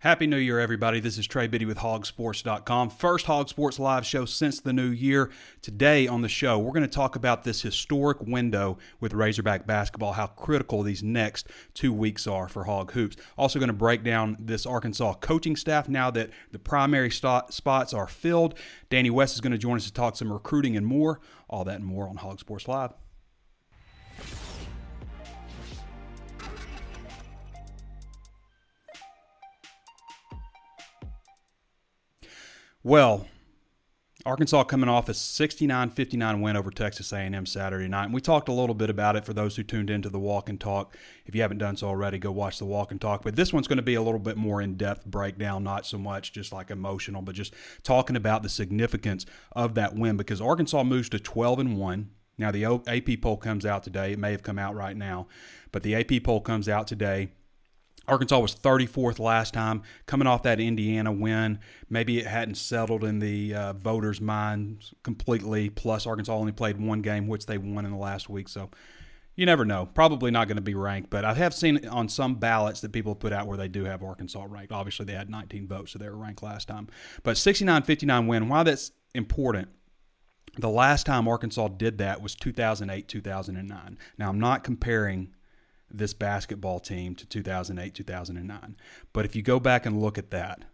Happy New Year, everybody. This is Trey Biddy with Hogsports.com. First Hog Sports live show since the new year. Today on the show, we're going to talk about this historic window with Razorback basketball, how critical these next two weeks are for Hog Hoops. Also, going to break down this Arkansas coaching staff now that the primary st- spots are filled. Danny West is going to join us to talk some recruiting and more. All that and more on Hog Sports Live. Well, Arkansas coming off a 69-59 win over Texas A&M Saturday night. And we talked a little bit about it for those who tuned into the Walk and Talk. If you haven't done so already, go watch the Walk and Talk. But this one's going to be a little bit more in-depth breakdown, not so much just like emotional, but just talking about the significance of that win because Arkansas moves to 12 and 1. Now the AP poll comes out today. It may have come out right now, but the AP poll comes out today Arkansas was 34th last time, coming off that Indiana win. Maybe it hadn't settled in the uh, voters' minds completely. Plus, Arkansas only played one game, which they won in the last week. So you never know. Probably not going to be ranked, but I have seen on some ballots that people put out where they do have Arkansas ranked. Obviously, they had 19 votes, so they were ranked last time. But 69 59 win, why that's important. The last time Arkansas did that was 2008 2009. Now, I'm not comparing this basketball team to 2008, 2009. But if you go back and look at that,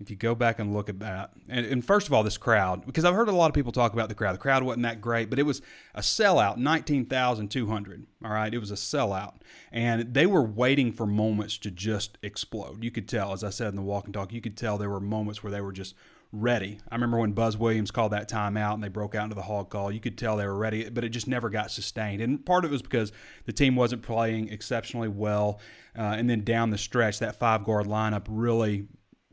if you go back and look at that, and, and, first of all, this crowd, because I've heard a lot of people talk about the crowd. The crowd wasn't that great, but it was a sellout, 19,200. All right. It was a sellout. And they were waiting for moments to just explode. You could tell, as I said in the walk and talk, you could tell there were moments where they were just ready. I remember when Buzz Williams called that timeout and they broke out into the hog call. You could tell they were ready, but it just never got sustained. And part of it was because the team wasn't playing exceptionally well. Uh, and then down the stretch, that five guard lineup really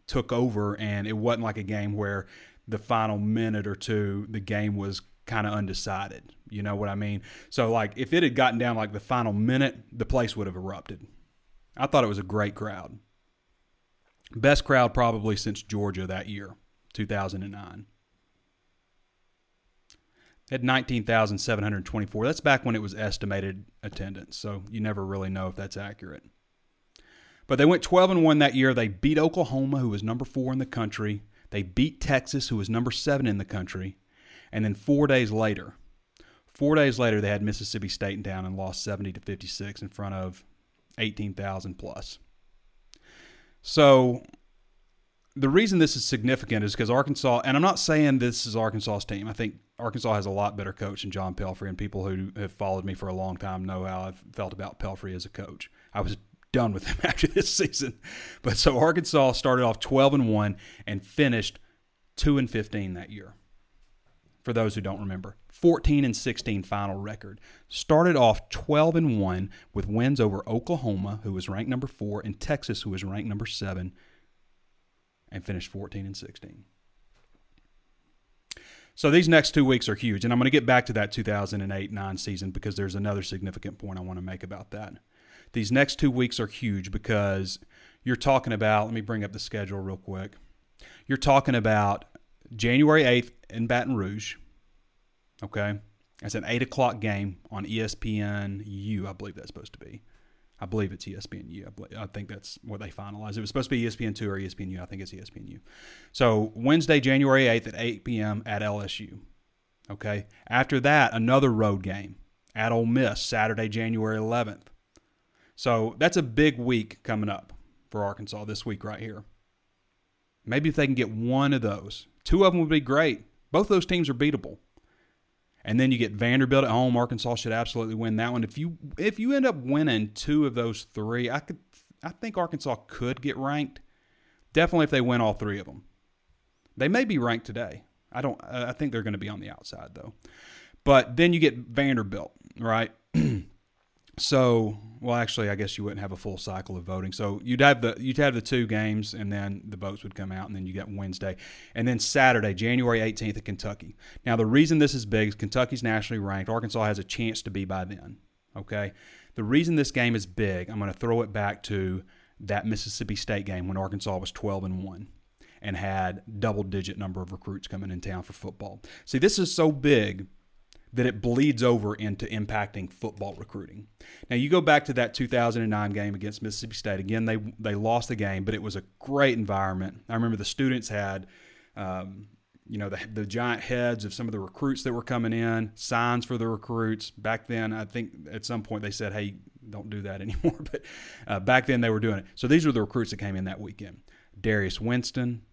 took over, and it wasn't like a game where the final minute or two, the game was kind of undecided. You know what I mean? So, like, if it had gotten down like the final minute, the place would have erupted. I thought it was a great crowd. Best crowd probably since Georgia that year. 2009. At 19,724. That's back when it was estimated attendance, so you never really know if that's accurate. But they went 12 and 1 that year. They beat Oklahoma, who was number 4 in the country. They beat Texas, who was number 7 in the country. And then 4 days later, 4 days later they had Mississippi State in town and lost 70 to 56 in front of 18,000 plus. So the reason this is significant is because Arkansas, and I'm not saying this is Arkansas's team. I think Arkansas has a lot better coach than John Pelphrey, and people who have followed me for a long time know how I've felt about Pelphrey as a coach. I was done with him after this season, but so Arkansas started off 12 and one and finished two and 15 that year. For those who don't remember, 14 and 16 final record. Started off 12 and one with wins over Oklahoma, who was ranked number four, and Texas, who was ranked number seven and finished 14 and 16. So these next two weeks are huge, and I'm going to get back to that 2008-9 season because there's another significant point I want to make about that. These next two weeks are huge because you're talking about. Let me bring up the schedule real quick. You're talking about January 8th in Baton Rouge. Okay, that's an eight o'clock game on ESPN U. I believe that's supposed to be. I believe it's ESPNU. I, I think that's what they finalized. It was supposed to be ESPN2 or ESPNU. I think it's ESPNU. So Wednesday, January 8th at 8 p.m. at LSU. Okay. After that, another road game at Ole Miss, Saturday, January 11th. So that's a big week coming up for Arkansas this week right here. Maybe if they can get one of those, two of them would be great. Both those teams are beatable and then you get Vanderbilt at home. Arkansas should absolutely win that one. If you if you end up winning two of those three, I could I think Arkansas could get ranked. Definitely if they win all three of them. They may be ranked today. I don't I think they're going to be on the outside though. But then you get Vanderbilt, right? So, well, actually, I guess you wouldn't have a full cycle of voting. So you'd have the you'd have the two games, and then the votes would come out, and then you got Wednesday, and then Saturday, January 18th at Kentucky. Now, the reason this is big is Kentucky's nationally ranked. Arkansas has a chance to be by then. Okay, the reason this game is big, I'm going to throw it back to that Mississippi State game when Arkansas was 12 and one and had double digit number of recruits coming in town for football. See, this is so big that it bleeds over into impacting football recruiting. Now you go back to that 2009 game against Mississippi State. Again, they they lost the game, but it was a great environment. I remember the students had, um, you know, the, the giant heads of some of the recruits that were coming in, signs for the recruits. Back then, I think at some point they said, "Hey, don't do that anymore." But uh, back then they were doing it. So these were the recruits that came in that weekend: Darius Winston,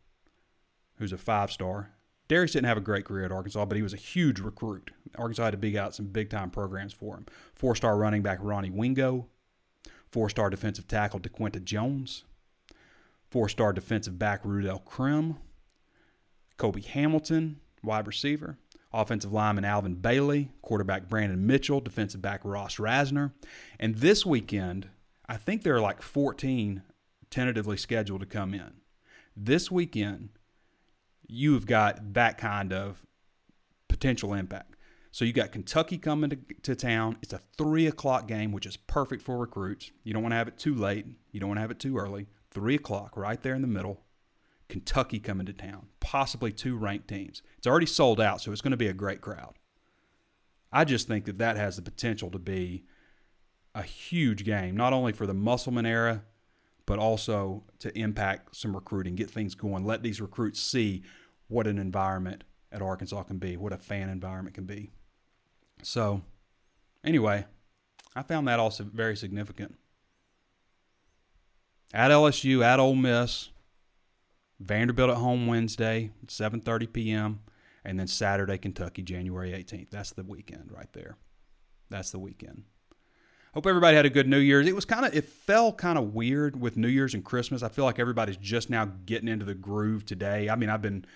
who's a five star. Darius didn't have a great career at Arkansas, but he was a huge recruit. Arkansas had to big out some big time programs for him. Four star running back Ronnie Wingo, four star defensive tackle DeQuinta Jones, four star defensive back Rudell Crim, Cobi Hamilton, wide receiver, offensive lineman Alvin Bailey, quarterback Brandon Mitchell, defensive back Ross Rasner. And this weekend, I think there are like 14 tentatively scheduled to come in. This weekend, you've got that kind of potential impact. So you got Kentucky coming to, to town. It's a three o'clock game, which is perfect for recruits. You don't want to have it too late. You don't want to have it too early. Three o'clock, right there in the middle. Kentucky coming to town, possibly two ranked teams. It's already sold out, so it's going to be a great crowd. I just think that that has the potential to be a huge game, not only for the Musselman era, but also to impact some recruiting, get things going, let these recruits see what an environment at Arkansas can be, what a fan environment can be. So, anyway, I found that also very significant. At LSU, at Ole Miss, Vanderbilt at home Wednesday, 7:30 p.m., and then Saturday, Kentucky, January 18th. That's the weekend right there. That's the weekend. Hope everybody had a good New Year's. It was kind of it fell kind of weird with New Year's and Christmas. I feel like everybody's just now getting into the groove today. I mean, I've been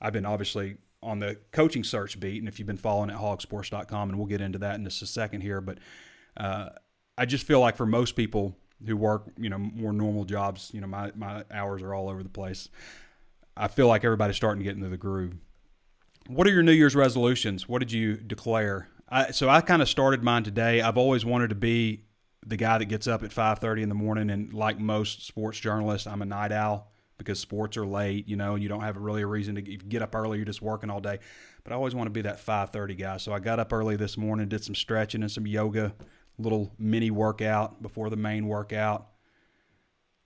I've been obviously on the coaching search beat, and if you've been following at hogsports.com, and we'll get into that in just a second here, but uh, I just feel like for most people who work, you know, more normal jobs, you know, my my hours are all over the place. I feel like everybody's starting to get into the groove. What are your New Year's resolutions? What did you declare I, so I kind of started mine today. I've always wanted to be the guy that gets up at 5:30 in the morning and like most sports journalists, I'm a night owl because sports are late, you know, and you don't have really a reason to get up early. You're just working all day. But I always want to be that 5:30 guy. So I got up early this morning, did some stretching and some yoga, little mini workout before the main workout.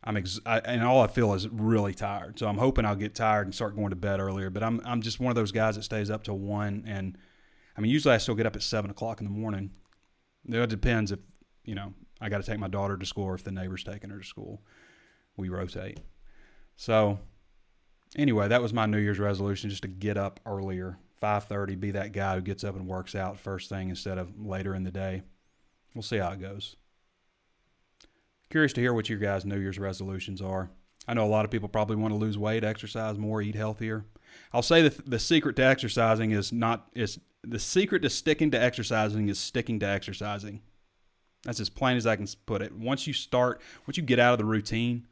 I'm ex- I, and all I feel is really tired. So I'm hoping I'll get tired and start going to bed earlier. But I'm I'm just one of those guys that stays up till one and I mean, usually I still get up at seven o'clock in the morning. It depends if you know I got to take my daughter to school or if the neighbor's taking her to school. We rotate. So anyway, that was my New Year's resolution, just to get up earlier, five thirty, be that guy who gets up and works out first thing instead of later in the day. We'll see how it goes. Curious to hear what your guys' New Year's resolutions are. I know a lot of people probably want to lose weight, exercise more, eat healthier. I'll say that the secret to exercising is not is the secret to sticking to exercising is sticking to exercising. That's as plain as I can put it. Once you start, once you get out of the routine,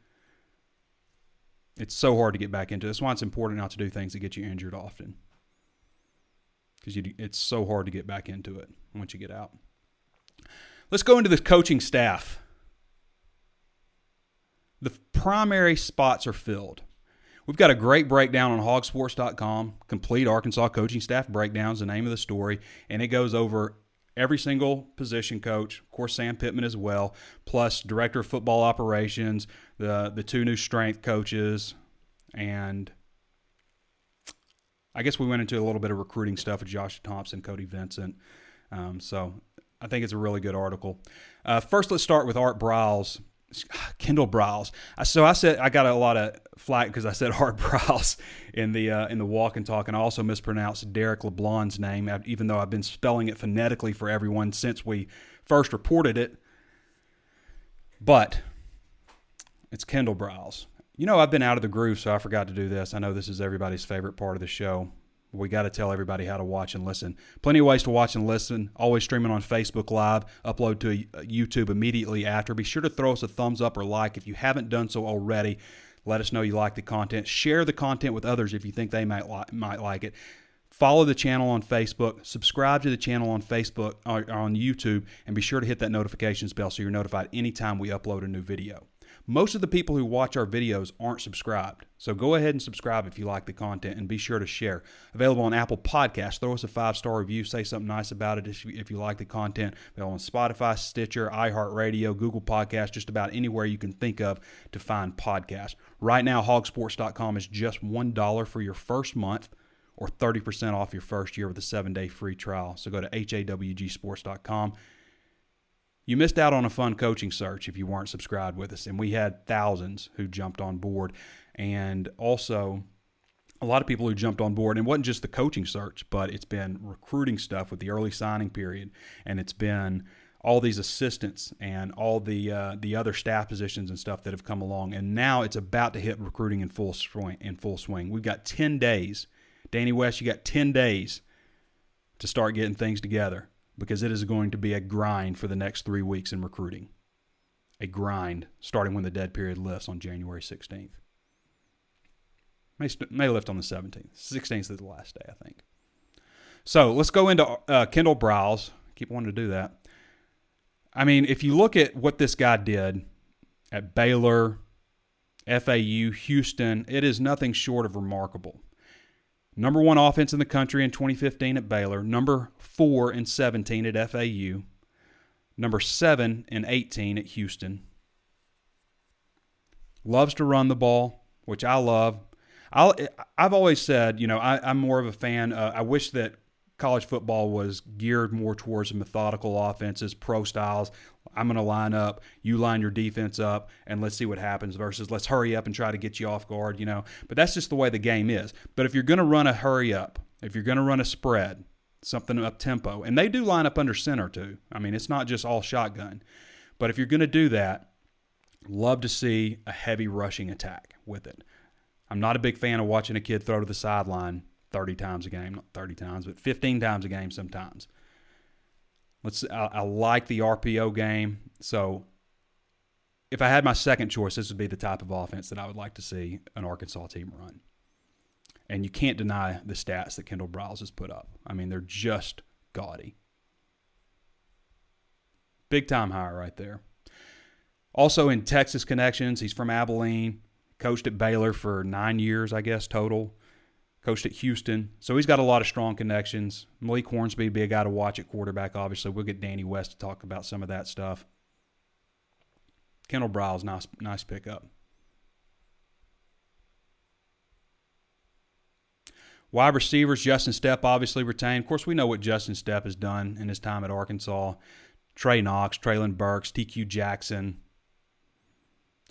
it's so hard to get back into. That's why it's important not to do things that get you injured often. Because it's so hard to get back into it once you get out. Let's go into the coaching staff. The primary spots are filled. We've got a great breakdown on hogsports.com, complete Arkansas coaching staff breakdowns, the name of the story, and it goes over every single position coach, of course Sam Pittman as well, plus director of football operations, the the two new strength coaches, and I guess we went into a little bit of recruiting stuff with Josh Thompson, Cody Vincent. Um, so I think it's a really good article. Uh, first, let's start with Art Briles Kendal Briles. So I said I got a lot of flack because I said Art Briles in the uh, in the walk and talk, and I also mispronounced Derek LeBlond's name, even though I've been spelling it phonetically for everyone since we first reported it. But it's Kendal Briles. You know, I've been out of the groove, so I forgot to do this. I know this is everybody's favorite part of the show. We got to tell everybody how to watch and listen. Plenty of ways to watch and listen. Always streaming on Facebook Live. Upload to uh, YouTube immediately after. Be sure to throw us a thumbs up or like if you haven't done so already. Let us know you like the content. Share the content with others if you think they might li- might like it. Follow the channel on Facebook. Subscribe to the channel on Facebook or on YouTube, and be sure to hit that notifications bell so you're notified anytime we upload a new video. Most of the people who watch our videos aren't subscribed. So go ahead and subscribe if you like the content and be sure to share. Available on Apple Podcasts. Throw us a five star review. Say something nice about it if you, like the content. Available on Spotify, Stitcher, iHeartRadio, Google Podcasts, just about anywhere you can think of to find podcasts. Right now, hogsports.com is just $1 for your first month or 30% off your first year with a seven day free trial. So go to hawgsports.com you missed out on a fun coaching search if you weren't subscribed with us. And we had thousands who jumped on board. And also, a lot of people who jumped on board. And it wasn't just the coaching search, but it's been recruiting stuff with the early signing period. And it's been all these assistants and all the uh, the other staff positions and stuff that have come along. And now it's about to hit recruiting in full swing. In full swing, we've got ten days. Danny West, you got ten days to start getting things together because it is going to be a grind for the next three weeks in recruiting. A grind starting when the dead period lifts on January 16th. May, may lift on the 17th. 16th is the last day, I think. So let's go into uh, Kendal Briles. Keep wanting to do that. I mean, if you look at what this guy did at Baylor, FAU, Houston, it is nothing short of remarkable. Number one offense in the country in 2015 at Baylor. Number four and 17 at FAU. Number seven and 18 at Houston. Loves to run the ball, which I love. i have always said, you know, I, am more of a fan. Uh, I wish that college football was geared more towards methodical offenses, pro styles. I'm going to line up, you line your defense up, and let's see what happens versus let's hurry up and try to get you off guard, you know. But that's just the way the game is. But if you're going to run a hurry up, if you're going to run a spread, something up tempo, and they do line up under center too. I mean, it's not just all shotgun. But if you're going to do that, love to see a heavy rushing attack with it. I'm not a big fan of watching a kid throw to the sideline 30 times a game, not 30 times, but 15 times a game sometimes. Let's I, I like the RPO game. So if I had my second choice, this would be the type of offense that I would like to see an Arkansas team run. And you can't deny the stats that Kendal Briles has put up. I mean, they're just gaudy. Big time hire right there. Also in Texas connections, he's from Abilene, coached at Baylor for nine years, I guess, total coached at Houston. So he's got a lot of strong connections. Malik Hornsby be a guy to watch at quarterback, obviously. We'll get Danny West to talk about some of that stuff. Kendal Briles, nice, nice pickup. Wide receivers, Justin Stepp obviously retained. Of course, we know what Justin Stepp has done in his time at Arkansas. Trey Knox, Treylon Burks, TQ Jackson,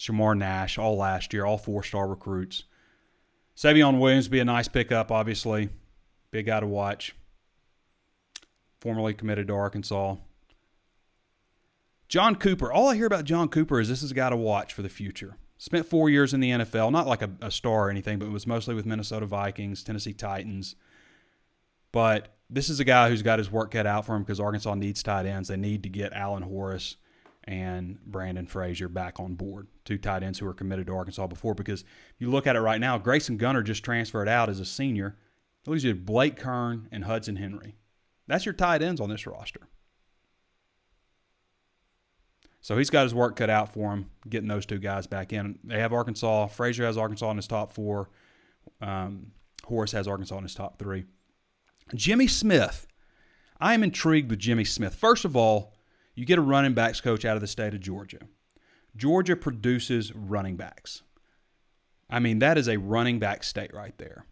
Shamar Nash, all last year, all four star recruits. Savion Williams be a nice pickup, obviously. Big guy to watch. Formerly committed to Arkansas. John Cooper. All I hear about John Cooper is this is a guy to watch for the future. Spent four years in the NFL, not like a, a star or anything, but it was mostly with Minnesota Vikings, Tennessee Titans. But this is a guy who's got his work cut out for him because Arkansas needs tight ends. They need to get Allen Horace and Brandon Frazier back on board, two tight ends who were committed to Arkansas before. Because if you look at it right now, Grayson Gunter just transferred out as a senior. It leaves you Blake Kern and Hudson Henry. That's your tight ends on this roster. So he's got his work cut out for him, getting those two guys back in. They have Arkansas. Frazier has Arkansas in his top four. Um, Horace has Arkansas in his top three. Jimmy Smith. I am intrigued with Jimmy Smith. First of all, you get a running backs coach out of the state of Georgia. Georgia produces running backs. I mean, that is a running back state right there.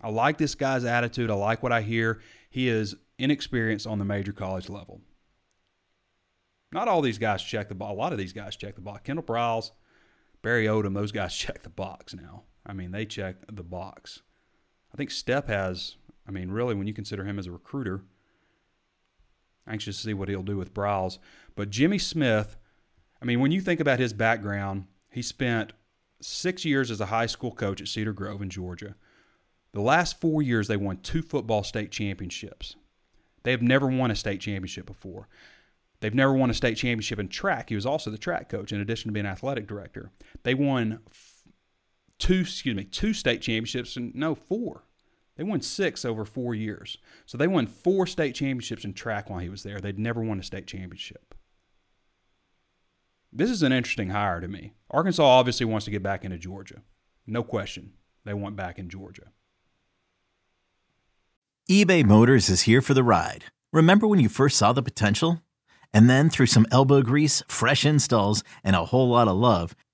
I like this guy's attitude. I like what I hear. He is inexperienced on the major college level. Not all these guys check the box. A lot of these guys check the box. Kendal Briles, Barry Odom, those guys check the box now. I mean, they check the box. I think Stepp has, I mean, really, when you consider him as a recruiter, Anxious to see what he'll do with Briles. But Jimmy Smith, I mean, when you think about his background, he spent six years as a high school coach at Cedar Grove in Georgia. The last four years, they won two football state championships. They have never won a state championship before. They've never won a state championship in track. He was also the track coach in addition to being athletic director. They won two, excuse me, two state championships and no, four. They won six over four years. So they won four state championships in track while he was there. They'd never won a state championship. This is an interesting hire to me. Arkansas obviously wants to get back into Georgia. No question. They want back in Georgia. eBay Motors is here for the ride. Remember when you first saw the potential? And then through some elbow grease, fresh installs, and a whole lot of love,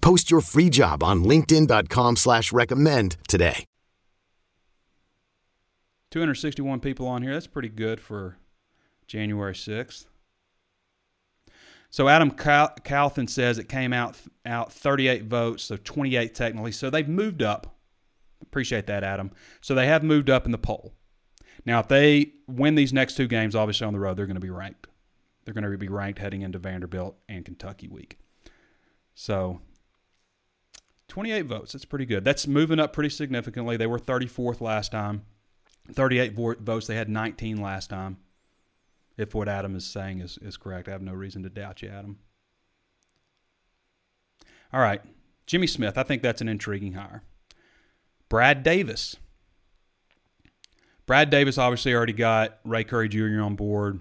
Post your free job on LinkedIn.com slash recommend today. 261 people on here. That's pretty good for January 6th. So Adam Cal- Calthan says it came out out 38 votes, so 28 technically. So they've moved up. Appreciate that, Adam. So they have moved up in the poll. Now, if they win these next two games, obviously on the road, they're going to be ranked. They're going to be ranked heading into Vanderbilt and Kentucky week. So 28 votes. That's pretty good. That's moving up pretty significantly. They were 34th last time. 38 votes. They had 19 last time. If what Adam is saying is, is correct, I have no reason to doubt you, Adam. All right. Jimmy Smith. I think that's an intriguing hire. Brad Davis. Brad Davis obviously already got Ray Curry Jr. on board.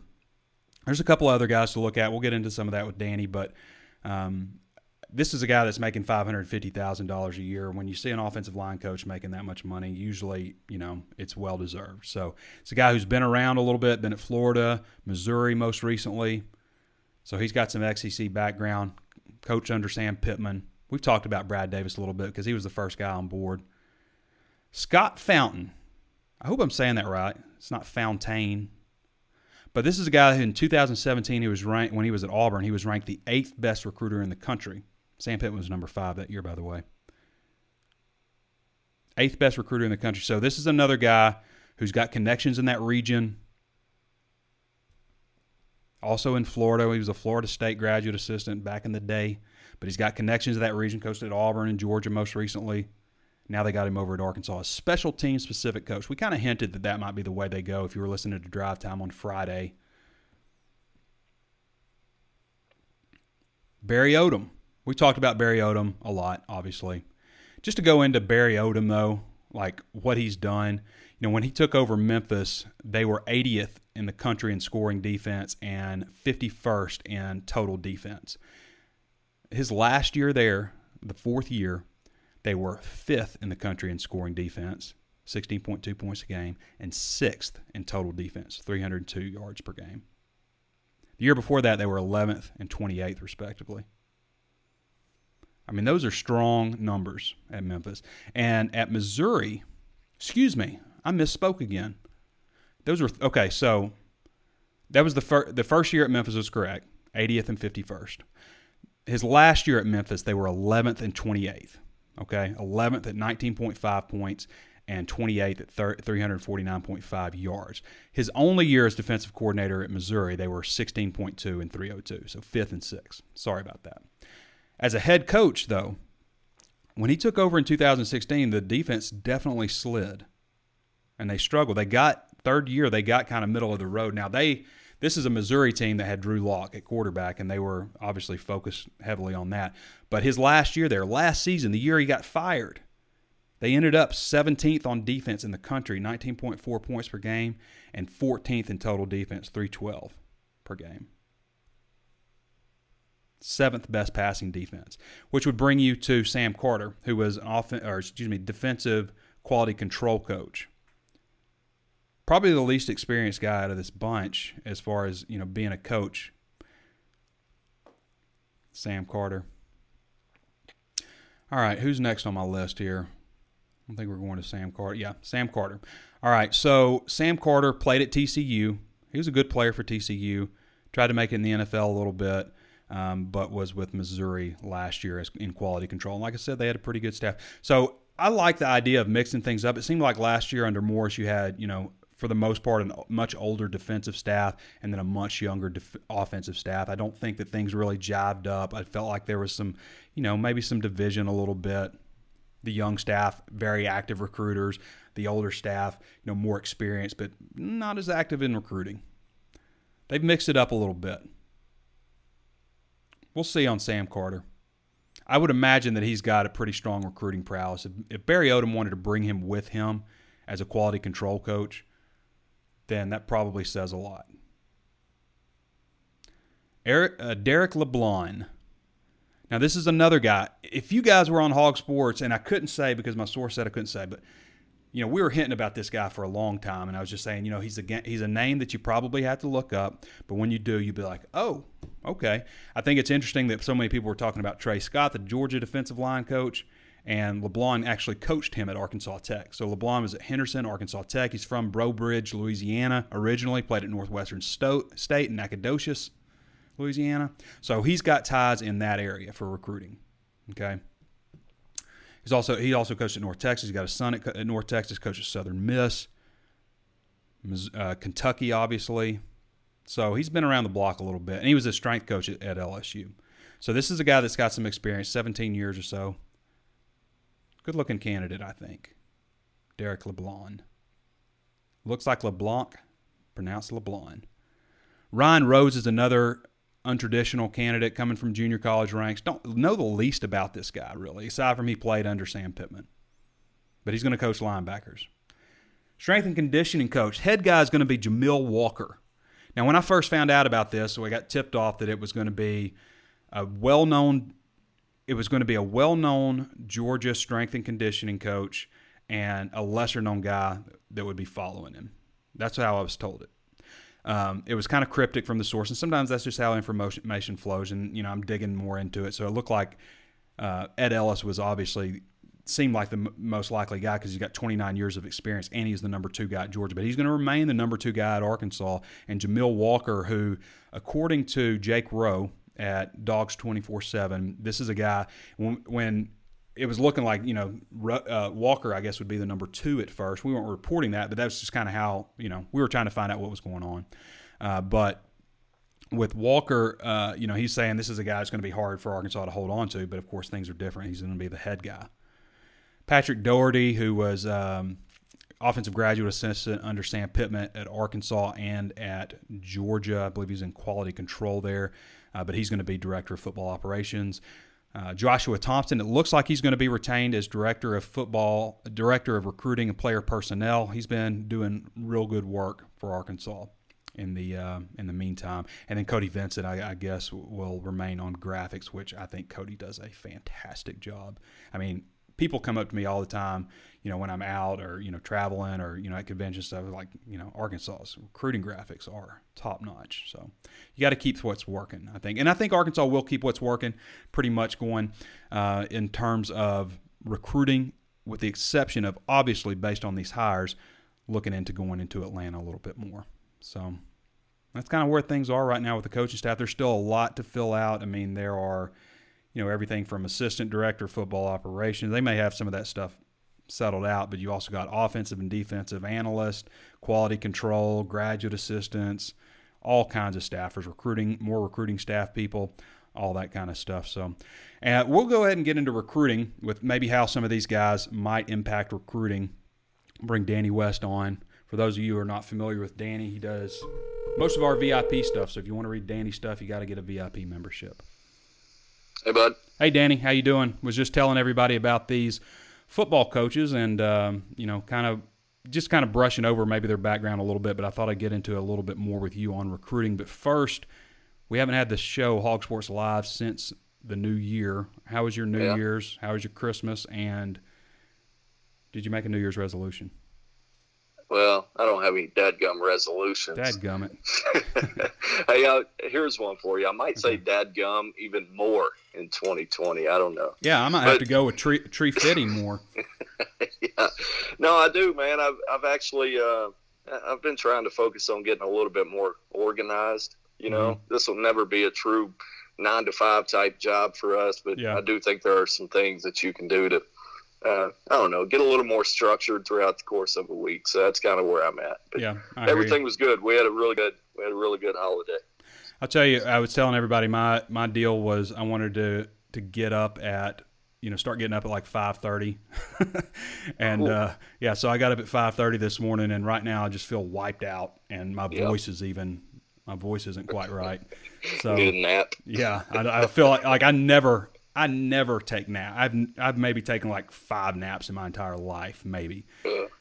There's a couple other guys to look at. We'll get into some of that with Danny, but um, this is a guy that's making five hundred fifty thousand dollars a year. When you see an offensive line coach making that much money, usually you know it's well deserved. So it's a guy who's been around a little bit, been at Florida, Missouri most recently. So he's got some SEC background. Coach under Sam Pittman. We've talked about Brad Davis a little bit because he was the first guy on board. Scott Fountain. I hope I'm saying that right. It's not Fountain. But this is a guy who in 2017 he was ranked when he was at Auburn, he was ranked the eighth best recruiter in the country. Sam Pittman was number five that year, by the way. Eighth best recruiter in the country. So this is another guy who's got connections in that region. Also in Florida, he was a Florida State graduate assistant back in the day, but he's got connections to that region. Coached at Auburn and Georgia most recently. Now they got him over at Arkansas, a special team specific coach. We kind of hinted that that might be the way they go if you were listening to Drive Time on Friday. Barry Odom. We talked about Barry Odom a lot, obviously. Just to go into Barry Odom, though, like what he's done, you know, when he took over Memphis, they were 80th in the country in scoring defense and 51st in total defense. His last year there, the fourth year, they were fifth in the country in scoring defense, 16.2 points a game, and sixth in total defense, 302 yards per game. The year before that, they were 11th and 28th, respectively. I mean, those are strong numbers at Memphis. And at Missouri, excuse me, I misspoke again. Those were, okay, so that was the, fir- the first year at Memphis was correct, 80th and 51st. His last year at Memphis, they were 11th and 28th. Okay, 11th at 19.5 points and 28th at 349.5 yards. His only year as defensive coordinator at Missouri, they were 16.2 and 302, so fifth and sixth. Sorry about that. As a head coach, though, when he took over in 2016, the defense definitely slid, and they struggled. They got third year, they got kind of middle of the road. Now they this is a Missouri team that had Drew Lock at quarterback, and they were obviously focused heavily on that. But his last year there, last season, the year he got fired, they ended up 17th on defense in the country, 19.4 points per game, and 14th in total defense, 312 per game. Seventh best passing defense, which would bring you to Sam Carter, who was an offen- or excuse me, defensive quality control coach probably the least experienced guy out of this bunch as far as you know being a coach. Sam Carter. All right, who's next on my list here? I think we're going to Sam Carter. Yeah, Sam Carter. All right, so Sam Carter played at TCU. He was a good player for TCU. Tried to make it in the NFL a little bit, um, but was with Missouri last year as in quality control. And like I said, they had a pretty good staff. So I like the idea of mixing things up. It seemed like last year under Morris, you had you know for the most part, a much older defensive staff and then a much younger def- offensive staff. I don't think that things really jived up. I felt like there was some, you know, maybe some division a little bit. The young staff, very active recruiters. The older staff, you know, more experienced, but not as active in recruiting. They've mixed it up a little bit. We'll see on Sam Carter. I would imagine that he's got a pretty strong recruiting prowess. If, if Barry Odom wanted to bring him with him as a quality control coach, then that probably says a lot. Eric, uh, Derek LeBlond. Now, this is another guy. If you guys were on Hog Sports, and I couldn't say because my source said I couldn't say, but you know, we were hinting about this guy for a long time, and I was just saying, you know, he's a he's a name that you probably have to look up, but when you do, you'd be like, oh, okay. I think it's interesting that so many people were talking about Tray Scott, the Georgia defensive line coach, and LeBlond actually coached him at Arkansas Tech. So LeBlond was at Henderson, Arkansas Tech. He's from Breaux Bridge, Louisiana originally, played at Northwestern State in Nacogdoches, Louisiana. So he's got ties in that area for recruiting. Okay. He's also he also coached at North Texas. He's got a son at, at North Texas, coached at Southern Miss, uh, Kentucky, obviously. So he's been around the block a little bit, and he was a strength coach at, at LSU. So this is a guy that's got some experience, 17 years or so. Good looking candidate, I think. Derek LeBlond. Looks like LeBlanc, pronounced LeBlond. Ryan Rose is another untraditional candidate coming from junior college ranks. Don't know the least about this guy, really, aside from he played under Sam Pittman. But he's going to coach linebackers. Strength and conditioning coach. Head guy is going to be Jamil Walker. Now, when I first found out about this, so I got tipped off that it was going to be a well known it was going to be a well-known Georgia strength and conditioning coach and a lesser-known guy that would be following him. That's how I was told it. Um, it was kind of cryptic from the source, and sometimes that's just how information flows. And you know, I'm digging more into it, so it looked like uh, Ed Ellis was obviously seemed like the m- most likely guy because he's got 29 years of experience and he's the number two guy at Georgia. But he's going to remain the number two guy at Arkansas. And Jamil Walker, who, according to Jake Rowe, at Dogs 24 7. This is a guy, when, when it was looking like, you know, uh, Walker, I guess, would be the number two at first. We weren't reporting that, but that's just kind of how, you know, we were trying to find out what was going on. Uh, but with Walker, uh, you know, he's saying this is a guy that's going to be hard for Arkansas to hold on to, but of course things are different. He's going to be the head guy. Patrick Doherty, who was um, offensive graduate assistant under Sam Pittman at Arkansas and at Georgia. I believe he's in quality control there uh, but he's going to be director of football operations. Uh, Joshua Thompson, it looks like he's going to be retained as director of football, director of recruiting and player personnel. He's been doing real good work for Arkansas in the uh, in the meantime. And then Cody Vincent, I, I, guess, will remain on graphics, which I think Cody does a fantastic job. I mean, people come up to me all the time, you know, when I'm out or you know traveling or you know at convention stuff, like you know Arkansas's recruiting graphics are top notch. So you got to keep what's working, I think, and I think Arkansas will keep what's working pretty much going uh, in terms of recruiting, with the exception of obviously based on these hires, looking into going into Atlanta a little bit more. So that's kind of where things are right now with the coaching staff. There's still a lot to fill out. I mean, there are you know everything from assistant director football operations. They may have some of that stuff settled out, but you also got offensive and defensive analysts, quality control, graduate assistants, all kinds of staffers, recruiting more recruiting staff people all that kind of stuff. So, and we'll go ahead and get into recruiting with maybe how some of these guys might impact recruiting. Bring Danny West on. For those of you who are not familiar with Danny, he does most of our VIP stuff. So if you want to read Danny stuff, you got to get a VIP membership. Hey, bud. Hey, Danny, how you doing? Was just telling everybody about these football coaches and um, you know, kind of just kind of brushing over maybe their background a little bit. But I thought I'd get into a little bit more with you on recruiting. But first, we haven't had the show Hog Sports Live since the new year. How was your New Yeah. Year's? How was your Christmas? And did you make a New Year's resolution? Well, I don't have any dadgum resolutions. Dadgummit. hey, uh, here's one for you. I might say dadgum even more in 2020. I don't know. Yeah, I might have to go with tree tree fitting more. yeah. No, I do, man. I've I've actually uh, I've been trying to focus on getting a little bit more organized. You know, Mm-hmm. this will never be a true nine to five type job for us, but Yeah. I do think there are some things that you can do to. Uh, I don't know, get a little more structured throughout the course of a week. So that's kind of where I'm at. But Yeah, I everything was good. We had a really good, we had a really good holiday. I'll tell you, I was telling everybody my my deal was I wanted to to get up at you know start getting up at like five thirty, and Cool. uh, yeah, so I got up at five thirty this morning, and right now I just feel wiped out, and my Yeah. voice is even my voice isn't quite right. So Need a nap. yeah, I, I feel like like I never I never take nap. I've I've maybe taken like five naps in my entire life, maybe.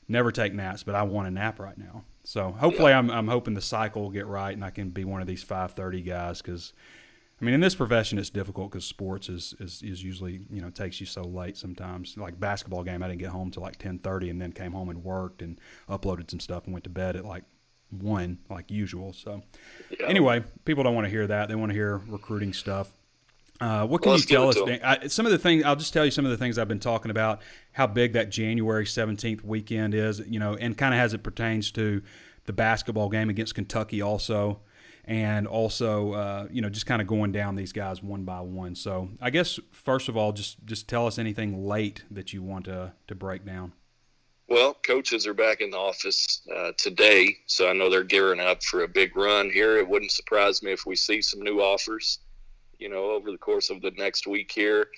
Never take naps, but I want a nap right now. So hopefully, I'm I'm hoping the cycle will get right and I can be one of these 5:30 guys because. I mean, in this profession, it's difficult because sports is, is, is usually you know takes you so late sometimes. Like basketball game, I didn't get home till like ten thirty, and then came home and worked and uploaded some stuff and went to bed at like one, like usual. So Yeah. anyway, people don't want to hear that. They want to hear recruiting stuff. Uh, what can Well, you tell us? Dan? I, some of the things I'll just tell you some of the things I've been talking about. How big that January seventeenth weekend is, you know, and kind of as it pertains to the basketball game against Kentucky, also, and also, uh, you know, just kind of going down these guys one by one. So, I guess first of all, just just tell us anything late that you want to to break down. Well, coaches are back in the office uh, today, so I know they're gearing up for a big run here. It wouldn't surprise me if we see some new offers, you know, over the course of the next week here.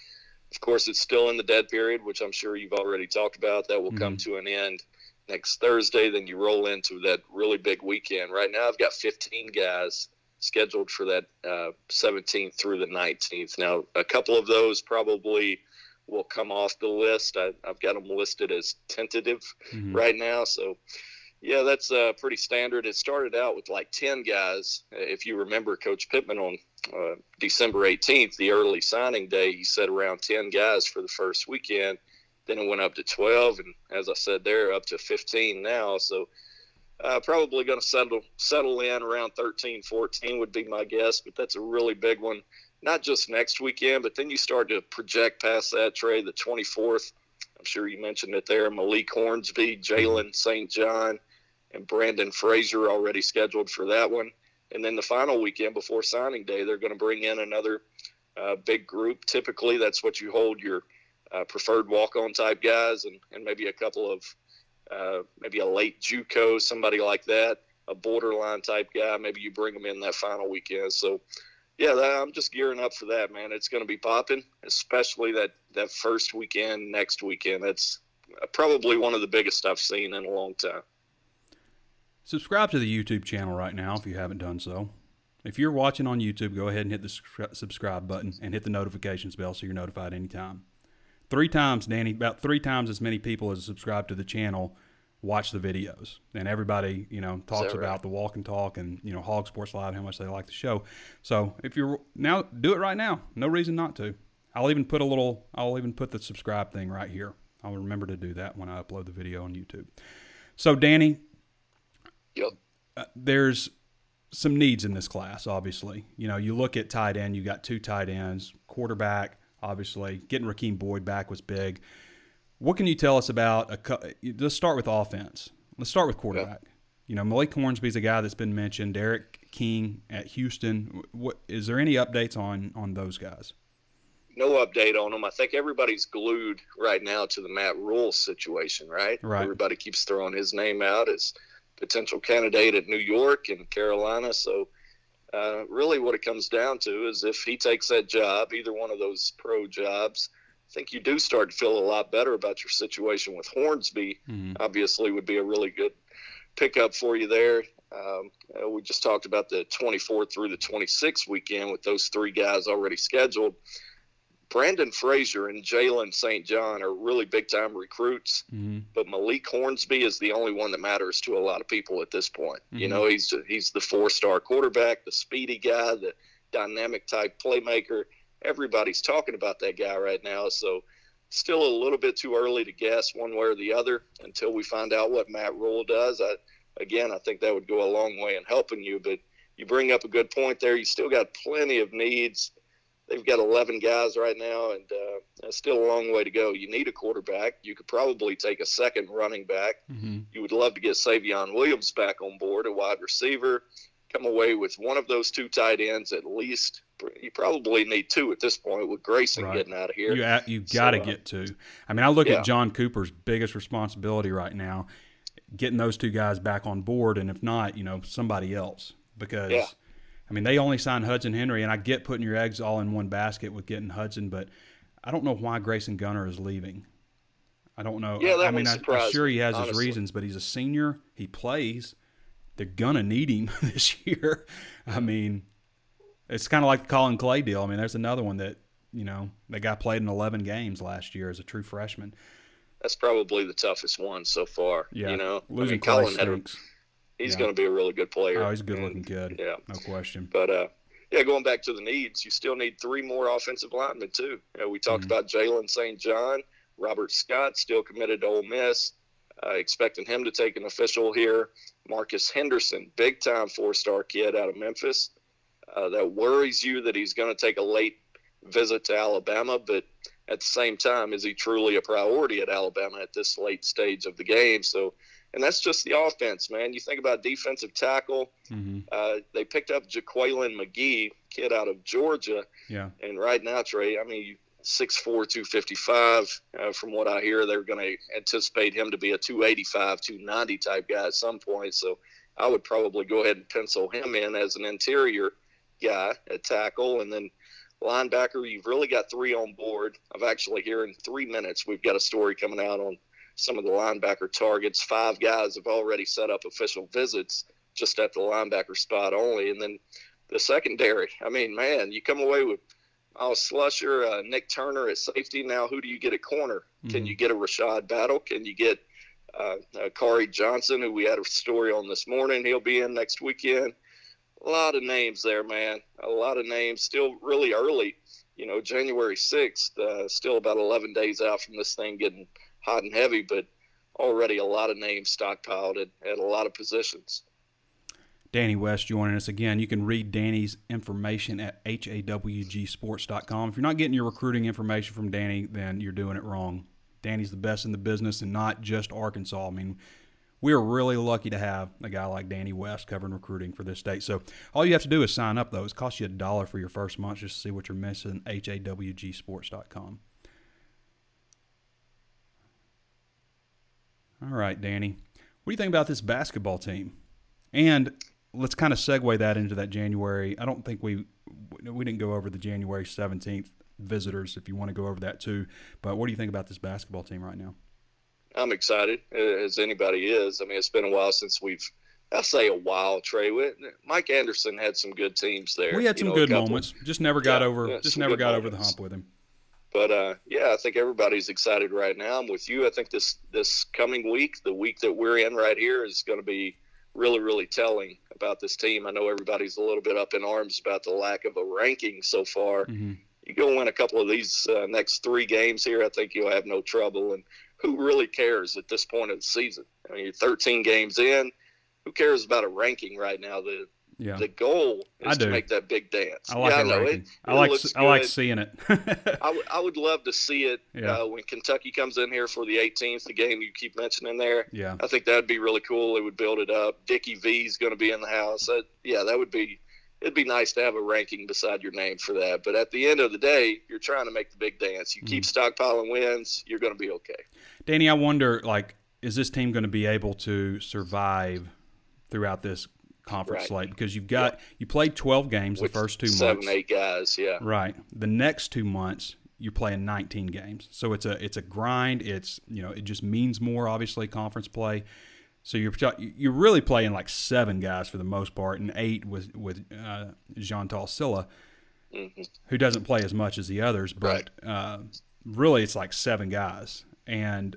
Of course, it's still in the dead period, which I'm sure you've already talked about. That will come to an end next Thursday. Then you roll into that really big weekend. Right now, I've got 15 guys scheduled for that uh, 17th through the 19th. Now, a couple of those probably will come off the list. I, I've got them listed as tentative right now. So, yeah, that's uh, pretty standard. It started out with like 10 guys. Uh, If you remember Coach Pittman on uh, December 18th, the early signing day, he said around 10 guys for the first weekend. Then it went up to 12, and as I said they're up to 15 now. So, uh, probably going to settle settle in around 13, 14 would be my guess. But that's a really big one, not just next weekend, but then you start to project past that trade, the 24th. I'm sure you mentioned it there. Malik Hornsby, Jalen St. John, and Brandon Frazier already scheduled for that one. And then the final weekend before signing day, they're going to bring in another uh, big group. Typically, that's what you hold your uh, preferred walk-on type guys, and, and maybe a couple of uh, maybe a late JUCO, somebody like that, a borderline type guy. Maybe you bring them in that final weekend. So, yeah, that, I'm just gearing up for that, man. It's going to be popping, especially that that first weekend next weekend. That's probably one of the biggest I've seen in a long time. Subscribe to the YouTube channel right now if you haven't done so. If you're watching on YouTube, go ahead and hit the subscribe button and hit the notifications bell so you're notified anytime. Three times, Danny, about three times as many people as subscribe to the channel watch the videos. And everybody, you know, talks right? about the walk and talk and, you know, Hog Sports Live, how much they like the show. So if you're now, do it right now. No reason not to. I'll even put a little, I'll even put the subscribe thing right here. I'll remember to do that when I upload the video on YouTube. So, Danny, Yep. Uh, there's some needs in this class, obviously. You know, you look at tight end, you got two tight ends, quarterback, obviously. Getting Rakeem Boyd back was big. What can you tell us about a let's start with offense. Let's start with quarterback. You know, Malik Hornsby's a guy that's been mentioned, Derek King at Houston. What is there any updates on on those guys? no update on them. I think everybody's glued right now to the Matt Rhule situation, right? Right. Everybody keeps throwing his name out as potential candidate at New York and Carolina. So uh, really what it comes down to is if he takes that job, either one of those pro jobs, I think you do start to feel a lot better about your situation with Hornsby. Mm-hmm. Obviously, would be a really good pickup for you there. Um, uh, we just talked about the 24th through the 26th weekend with those three guys already scheduled. Brandon Frazier and Jalen St. John are really big time recruits, mm-hmm. but Malik Hornsby is the only one that matters to a lot of people at this point. Mm-hmm. You know, he's he's the four star quarterback, the speedy guy, the dynamic type playmaker. Everybody's talking about that guy right now, so still a little bit too early to guess one way or the other until we find out what Matt Rhule does. I, again, I think that would go a long way in helping you, but you bring up a good point there. You still got plenty of needs they've got 11 guys right now, and uh, still a long way to go. You need a quarterback. You could probably take a second running back. Mm-hmm. You would love to get Savion Williams back on board, a wide receiver. Come away with one of those two tight ends at least. You probably need two at this point with Grayson right. getting out of here. You you got to so, uh, get two. I mean, I look yeah. at John Cooper's biggest responsibility right now, getting those two guys back on board, and if not, you know, somebody else because. Yeah I mean, they only signed Hudson Henry, and I get putting your eggs all in one basket with getting Hudson, but I don't know why Grayson Gunter is leaving. I don't know. Yeah, that I mean, I, am sure he has honestly. his reasons, but he's a senior. He plays. They're gonna need him this year. I mean, it's kind of like the Colin Clay deal. I mean, there's another one that you know that guy played in 11 games last year as a true freshman. That's probably the toughest one so far. Yeah, you know, losing I mean, Collin stinks. had he's yeah. going to be a really good player. Oh, he's a good looking kid. Yeah, no question. But uh, yeah, going back to the needs, you still need three more offensive linemen too. You know, we talked mm-hmm. about Jalen St. John, Robert Scott, still committed to Ole Miss. Uh, expecting him to take an official here. Marcus Henderson, big time four star kid out of Memphis. Uh, that worries you that he's going to take a late visit to Alabama, but at the same time, is he truly a priority at Alabama at this late stage of the game? So and that's just the offense, man. You think about defensive tackle. Mm-hmm. Uh, they picked up Jaqueline McGee, kid out of Georgia. Yeah. And right now, Trey, I mean, 6'4", 255. Uh, from what I hear, they're going to anticipate him to be a 285, 290 type guy at some point. So I would probably go ahead and pencil him in as an interior guy at tackle. And then linebacker, you've really got three on board. I've actually here in three minutes, we've got a story coming out on some of the linebacker targets. Five guys have already set up official visits just at the linebacker spot only. And then the secondary, I mean, man, you come away with Myles Slusher, uh, Nick Turner at safety. Now, who do you get at corner? Mm-hmm. Can you get a Rashad Battle? Can you get uh, uh, Khari Johnson, who we had a story on this morning? He'll be in next weekend. A lot of names there, man. A lot of names. Still really early. You know, January 6th, uh, still about 11 days out from this thing getting – hot and heavy, but already a lot of names stockpiled at, at a lot of positions. Danny West joining us again. You can read Danny's information at hawgsports.com. If you're not getting your recruiting information from Danny, then you're doing it wrong. Danny's the best in the business and not just Arkansas. I mean, we are really lucky to have a guy like Danny West covering recruiting for this state. So all you have to do is sign up, though. It costs you a dollar for your first month just to see what you're missing. hawgsports.com. All right, Danny. What do you think about this basketball team? And let's kind of segue that into that January. I don't think we we didn't go over the January 17th visitors if you want to go over that too. But what do you think about this basketball team right now? I'm excited as anybody is. I mean, it's been a while since we've I'll say a while, Trey. Mike Anderson had some good teams there. We had some you know, good moments. Just never got yeah, over. Yeah, just never got moments. over the hump with him. But uh, yeah, I think everybody's excited right now. I'm with you. I think this this coming week, the week that we're in right here, is going to be really really telling about this team. I know everybody's a little bit up in arms about the lack of a ranking so far. Mm-hmm. You go win a couple of these uh, next three games here, I think you'll have no trouble. And who really cares at this point of the season? I mean, you're 13 games in. Who cares about a ranking right now? The yeah. The goal is to make that big dance. I like yeah, it. I, know. it, I like I like seeing it. I, w- I would love to see it yeah. uh, when Kentucky comes in here for the 18th, the game you keep mentioning there. Yeah. I think that'd be really cool. It would build it up. Dickie V is going to be in the house. That, yeah, that would be. It'd be nice to have a ranking beside your name for that. But at the end of the day, you're trying to make the big dance. You mm. keep stockpiling wins, you're going to be okay. Danny, I wonder, like, is this team going to be able to survive throughout this conference Right. slate because you've got you played 12 games With the first two seven, months. eight guys. Yeah. Right. The next two months you're playing 19 games, so it's a it's a grind. It's you know it just means more obviously conference play. So you're you're really playing like seven guys for the most part, and eight with with uh, Jeantal Cylla, who doesn't play as much as the others, but uh, really it's like seven guys. And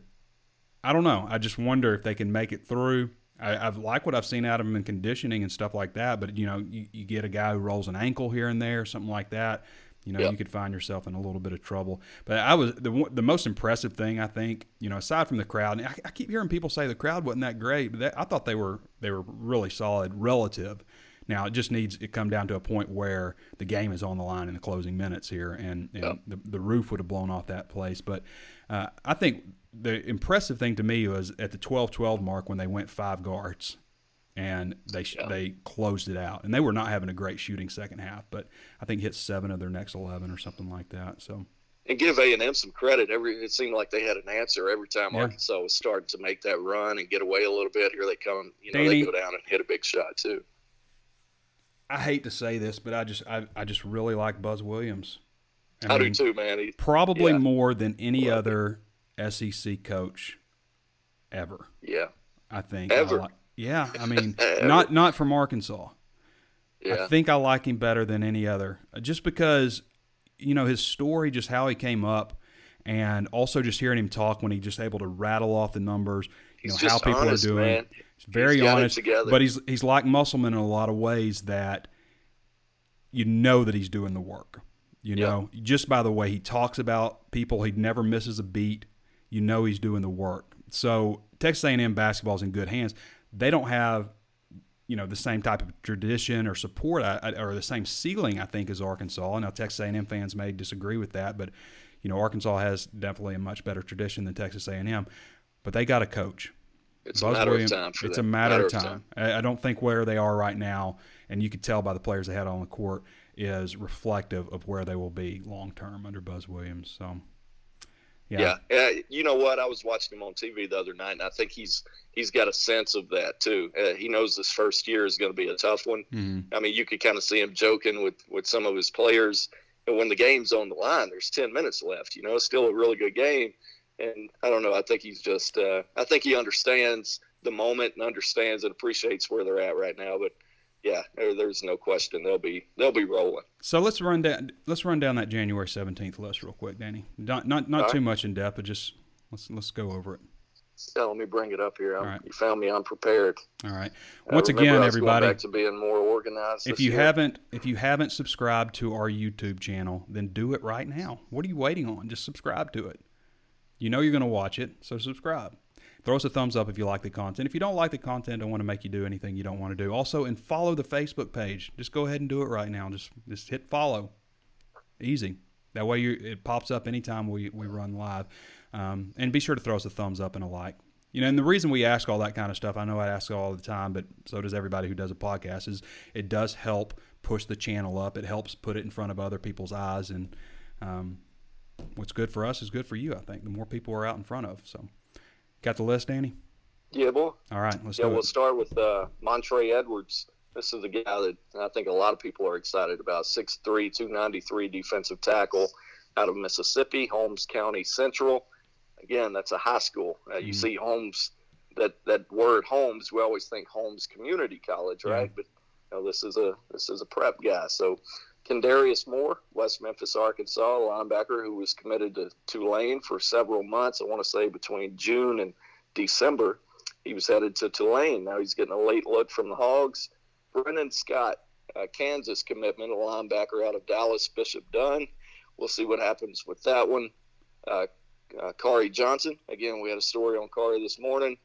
I don't know. I just wonder if they can make it through. I, I've like what I've seen out of them in conditioning and stuff like that. But you know, you, you get a guy who rolls an ankle here and there, something like that. You know, Yep. you could find yourself in a little bit of trouble. But I was the the most impressive thing I think. You know, aside from the crowd, and I, I keep hearing people say the crowd wasn't that great, but that, I thought they were they were really solid relative. Now it just needs to come down to a point where the game is on the line in the closing minutes here, and, and Yep. the, the roof would have blown off that place. But uh, I think the impressive thing to me was at the 12-12 mark when they went five guards, and they Yeah. they closed it out, and they were not having a great shooting second half, but I think hit seven of their next eleven or something like that. So And give A and M some credit. Every it seemed like they had an answer every time Yeah. Arkansas was starting to make that run and get away a little bit. Here they come. You know, Danny- they go down and hit a big shot too. I hate to say this, but I just I, I just really like Buzz Williams. I, mean, do too, man. He, Probably Yeah. more than any other SEC coach ever. yeah, I think. I Ever. like- yeah, I mean, not not from Arkansas. yeah. I think I like him better than any other, Uh, just because you know his story, just how he came up, and also just hearing him talk when he just able to rattle off the numbers. You He's know how people honest, are doing. man. He's very He's honest, but he's he's like Musselman in a lot of ways that you know that he's doing the work. You Yeah. know, just by the way he talks about people, he never misses a beat. You know he's doing the work. So Texas A&M basketball is in good hands. They don't have, you know, the same type of tradition or support or the same ceiling I think as Arkansas. Now Texas A&M fans may disagree with that, but you know Arkansas has definitely a much better tradition than Texas A&M. But they got a coach. It's Buzz a matter Williams- of time for it's them. a matter, of time. I, I don't think where they are right now, and you could tell by the players they had on the court, is reflective of where they will be long term under Buzz Williams. So, Yeah. yeah, You know what? I was watching him on TV the other night, and I think he's he's got a sense of that too. Uh, he knows this first year is going to be a tough one. Mhm. I mean, you could kind of see him joking with with some of his players, and when the game's on the line, there's ten minutes left. You know, it's still a really good game, and I don't know. I think he's just. Uh, I think he understands the moment and understands and appreciates where they're at right now. But yeah, there, there's no question they'll be they'll be rolling. So let's run down let's run down that January seventeenth list real quick, Danny. Not not not All too right. much in depth, but just let's let's go over it. Yeah, let me bring it up here. Right. You found me unprepared. All right. Uh, Once remember again, I was going everybody, back to being more organized. if you year. haven't if you haven't subscribed to our YouTube channel, then do it right now. What are you waiting on? Just subscribe to it. You know you're going to watch it, so subscribe. Throw us a thumbs up if you like the content. If you don't like the content, I don't want to make you do anything you don't want to do. Also, and follow the Facebook page. Just go ahead and do it right now. Just just hit follow. Easy. That way you it pops up anytime we, we run live. Um, and be sure to throw us a thumbs up and a like. You know, and the reason we ask all that kind of stuff, I know I ask all the time, but so does everybody who does a podcast, is it does help push the channel up. It helps put it in front of other people's eyes. And um, what's good for us is good for you, I think. The more people are out in front of. So, got the list, Danny? Yeah, boy. All right, let's Yeah, we'll it. start with uh, Montre Edwards. This is a guy that I think a lot of people are excited about. 6'3", 293 defensive tackle out of Mississippi, Holmes County Central. Again, that's a high school. Uh, you Mhm. see Holmes, that, that word Holmes, we always think Holmes Community College, Yeah. right? But you know, this is a this is a prep guy. So Kendarius Moore, West Memphis, Arkansas, linebacker who was committed to Tulane for several months. I want to say between June and December he was headed to Tulane. Now he's getting a late look from the Hogs. Brennan Scott, Kansas commitment, a linebacker out of Dallas, Bishop Dunne. We'll see what happens with that one. Uh, uh, Khari Johnson, again, we had a story on Khari this morning.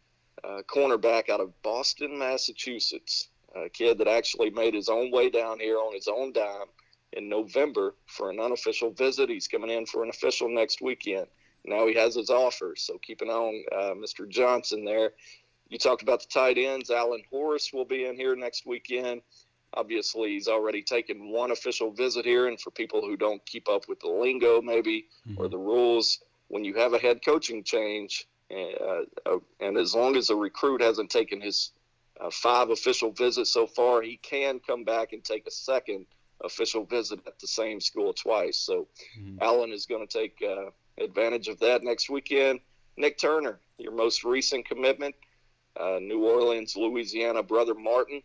Uh, cornerback out of Boston, Massachusetts. A kid that actually made his own way down here on his own dime in November for an unofficial visit. He's coming in for an official next weekend. Now he has his offer, so keep an eye on uh, Mr. Johnson there. You talked about the tight ends. Alan Horace will be in here next weekend. Obviously, he's already taken one official visit here, and for people who don't keep up with the lingo, maybe or the rules, when you have a head coaching change, uh, uh, and as long as a recruit hasn't taken his uh, five official visits so far. He can come back and take a second official visit at the same school twice. So mm-hmm. Allen is going to take uh, advantage of that next weekend. Nick Turner, your most recent commitment, uh, New Orleans, Louisiana, brother Martin,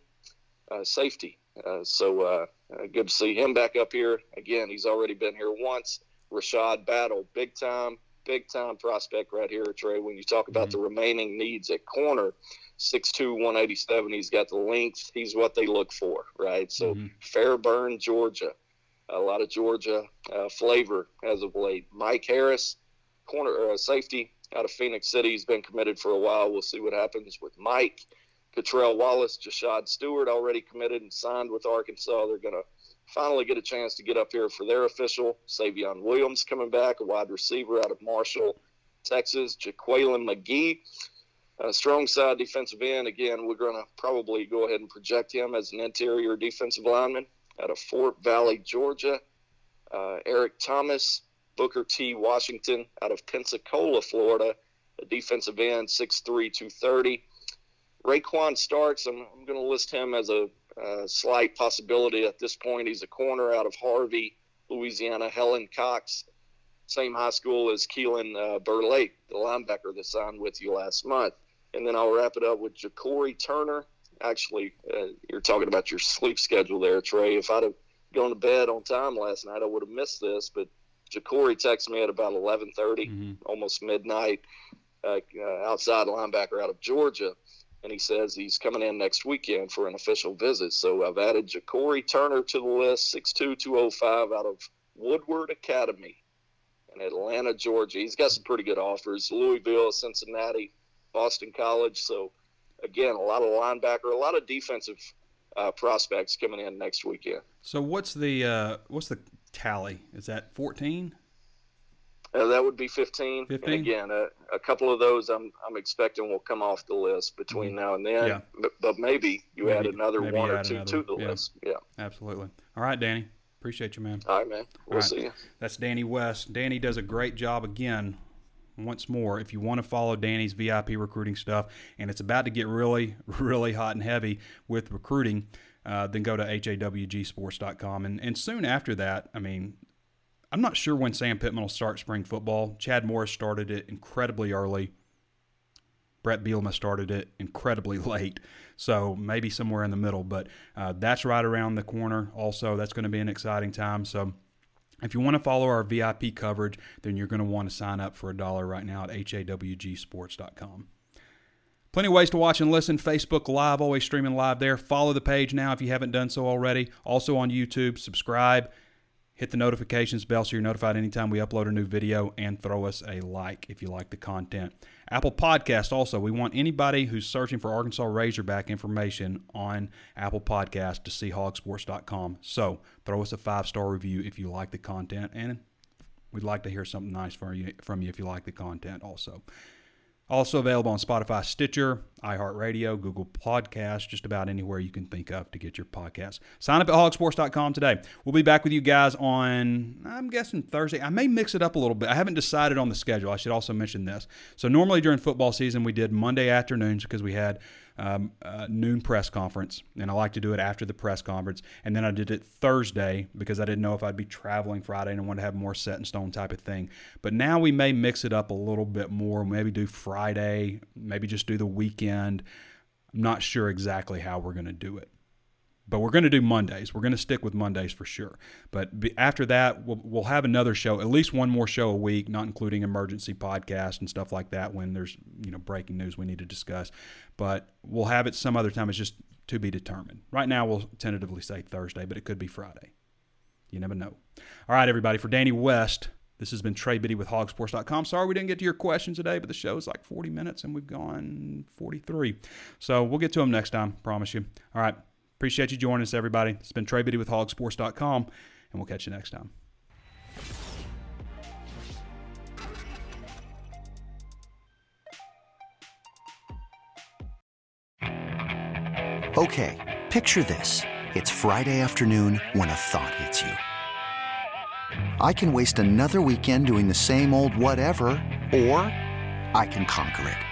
uh, safety. Uh, so uh, good to see him back up here. Again, he's already been here once. Rashad Battle, big time, big time prospect right here, Trey. When you talk about mm-hmm. the remaining needs at corner, 6'2", 187, he's got the length. He's what they look for, right? So mm-hmm. Fairburn, Georgia, a lot of Georgia uh, flavor as of late. Mike Harris, corner uh, safety out of Phenix City. He's been committed for a while. We'll see what happens with Mike. Catrell Wallace, Jashaud Stewart already committed and signed with Arkansas. They're going to finally get a chance to get up here for their official. Savion Williams coming back, a wide receiver out of Marshall, Texas. Jaqueline McGee, a strong side defensive end. Again, we're going to probably go ahead and project him as an interior defensive lineman out of Fort Valley, Georgia. Uh, Eric Thomas, Booker T. Washington out of Pensacola, Florida, a defensive end, 6'3", 230. Raquan Starks, I'm, I'm going to list him as a, slight possibility at this point. He's a corner out of Harvey, Louisiana. Helen Cox, same high school as Keelan uh, Burlake, the linebacker that signed with you last month. And then I'll wrap it up with Ja'Cory Turner. Actually, uh, you're talking about your sleep schedule there, Trey. If I'd have gone to bed on time last night, I would have missed this. But Ja'Cory texted me at about 11:30, mm-hmm. almost midnight. Uh, uh, outside linebacker out of Georgia, and he says he's coming in next weekend for an official visit. So I've added Ja'Cory Turner to the list, 6'2", out of Woodward Academy in Atlanta, Georgia. He's got some pretty good offers: Louisville, Cincinnati, Boston College. So again, a lot of linebacker, a lot of defensive uh, prospects coming in next weekend. So what's the uh, what's the tally? Is that 14? Uh, that would be 15. 15? And again, uh, a couple of those I'm, I'm expecting will come off the list between mm-hmm. now and then. Yeah. But, but maybe you maybe, add another one or two another. to the yeah. list. Yeah. Absolutely. All right, Danny. Appreciate you, man. All right, man. We'll right. see you. That's Danny West. Danny does a great job again. Once more, if you want to follow Danny's VIP recruiting stuff, and it's about to get really, really hot and heavy with recruiting, uh, then go to hawgsports.com. And, and soon after that, I mean, I'm not sure when Sam Pittman will start spring football. Chad Morris started it incredibly early. Bret Bielema started it incredibly late, so maybe somewhere in the middle. But uh, that's right around the corner. Also, that's going to be an exciting time. So, if you want to follow our VIP coverage, then you're going to want to sign up for a dollar right now at hawgsports.com. Plenty of ways to watch and listen. Facebook Live, always streaming live there. Follow the page now if you haven't done so already. Also on YouTube, subscribe. Hit the notifications bell so you're notified anytime we upload a new video and throw us a like if you like the content. Apple Podcast also. We want anybody who's searching for Arkansas Razorback information on Apple Podcast to see hawgsports.com. So throw us a five star review if you like the content, and we'd like to hear something nice from you, from you if you like the content also. Also available on Spotify, Stitcher, iHeartRadio, Google Podcasts, just about anywhere you can think of to get your podcast. Sign up at hawgsports.com today. We'll be back with you guys on, I'm guessing Thursday. I may mix it up a little bit. I haven't decided on the schedule. I should also mention this. So, normally during football season, we did Monday afternoons because we had um, uh, noon press conference, and I like to do it after the press conference. And then I did it Thursday because I didn't know if I'd be traveling Friday and I wanted to have more set in stone type of thing. But now we may mix it up a little bit more. Maybe do Friday, maybe just do the weekend. I'm not sure exactly how we're going to do it. But we're going to do Mondays. We're going to stick with Mondays for sure. But after that, we'll, we'll have another show, at least one more show a week, not including emergency podcast and stuff like that when there's you know breaking news we need to discuss. But we'll have it some other time. It's just to be determined. Right now, we'll tentatively say Thursday, but it could be Friday. You never know. All right, everybody. For Danny West, this has been Trey Biddy with Hawgsports.com. Sorry we didn't get to your questions today, but the show is like 40 minutes and we've gone 43. So we'll get to them next time, promise you. All right. Appreciate you joining us, everybody. It's been Trey Biddy with hawgsports.com, and we'll catch you next time. Okay, picture this. It's Friday afternoon when a thought hits you. I can waste another weekend doing the same old whatever, or I can conquer it.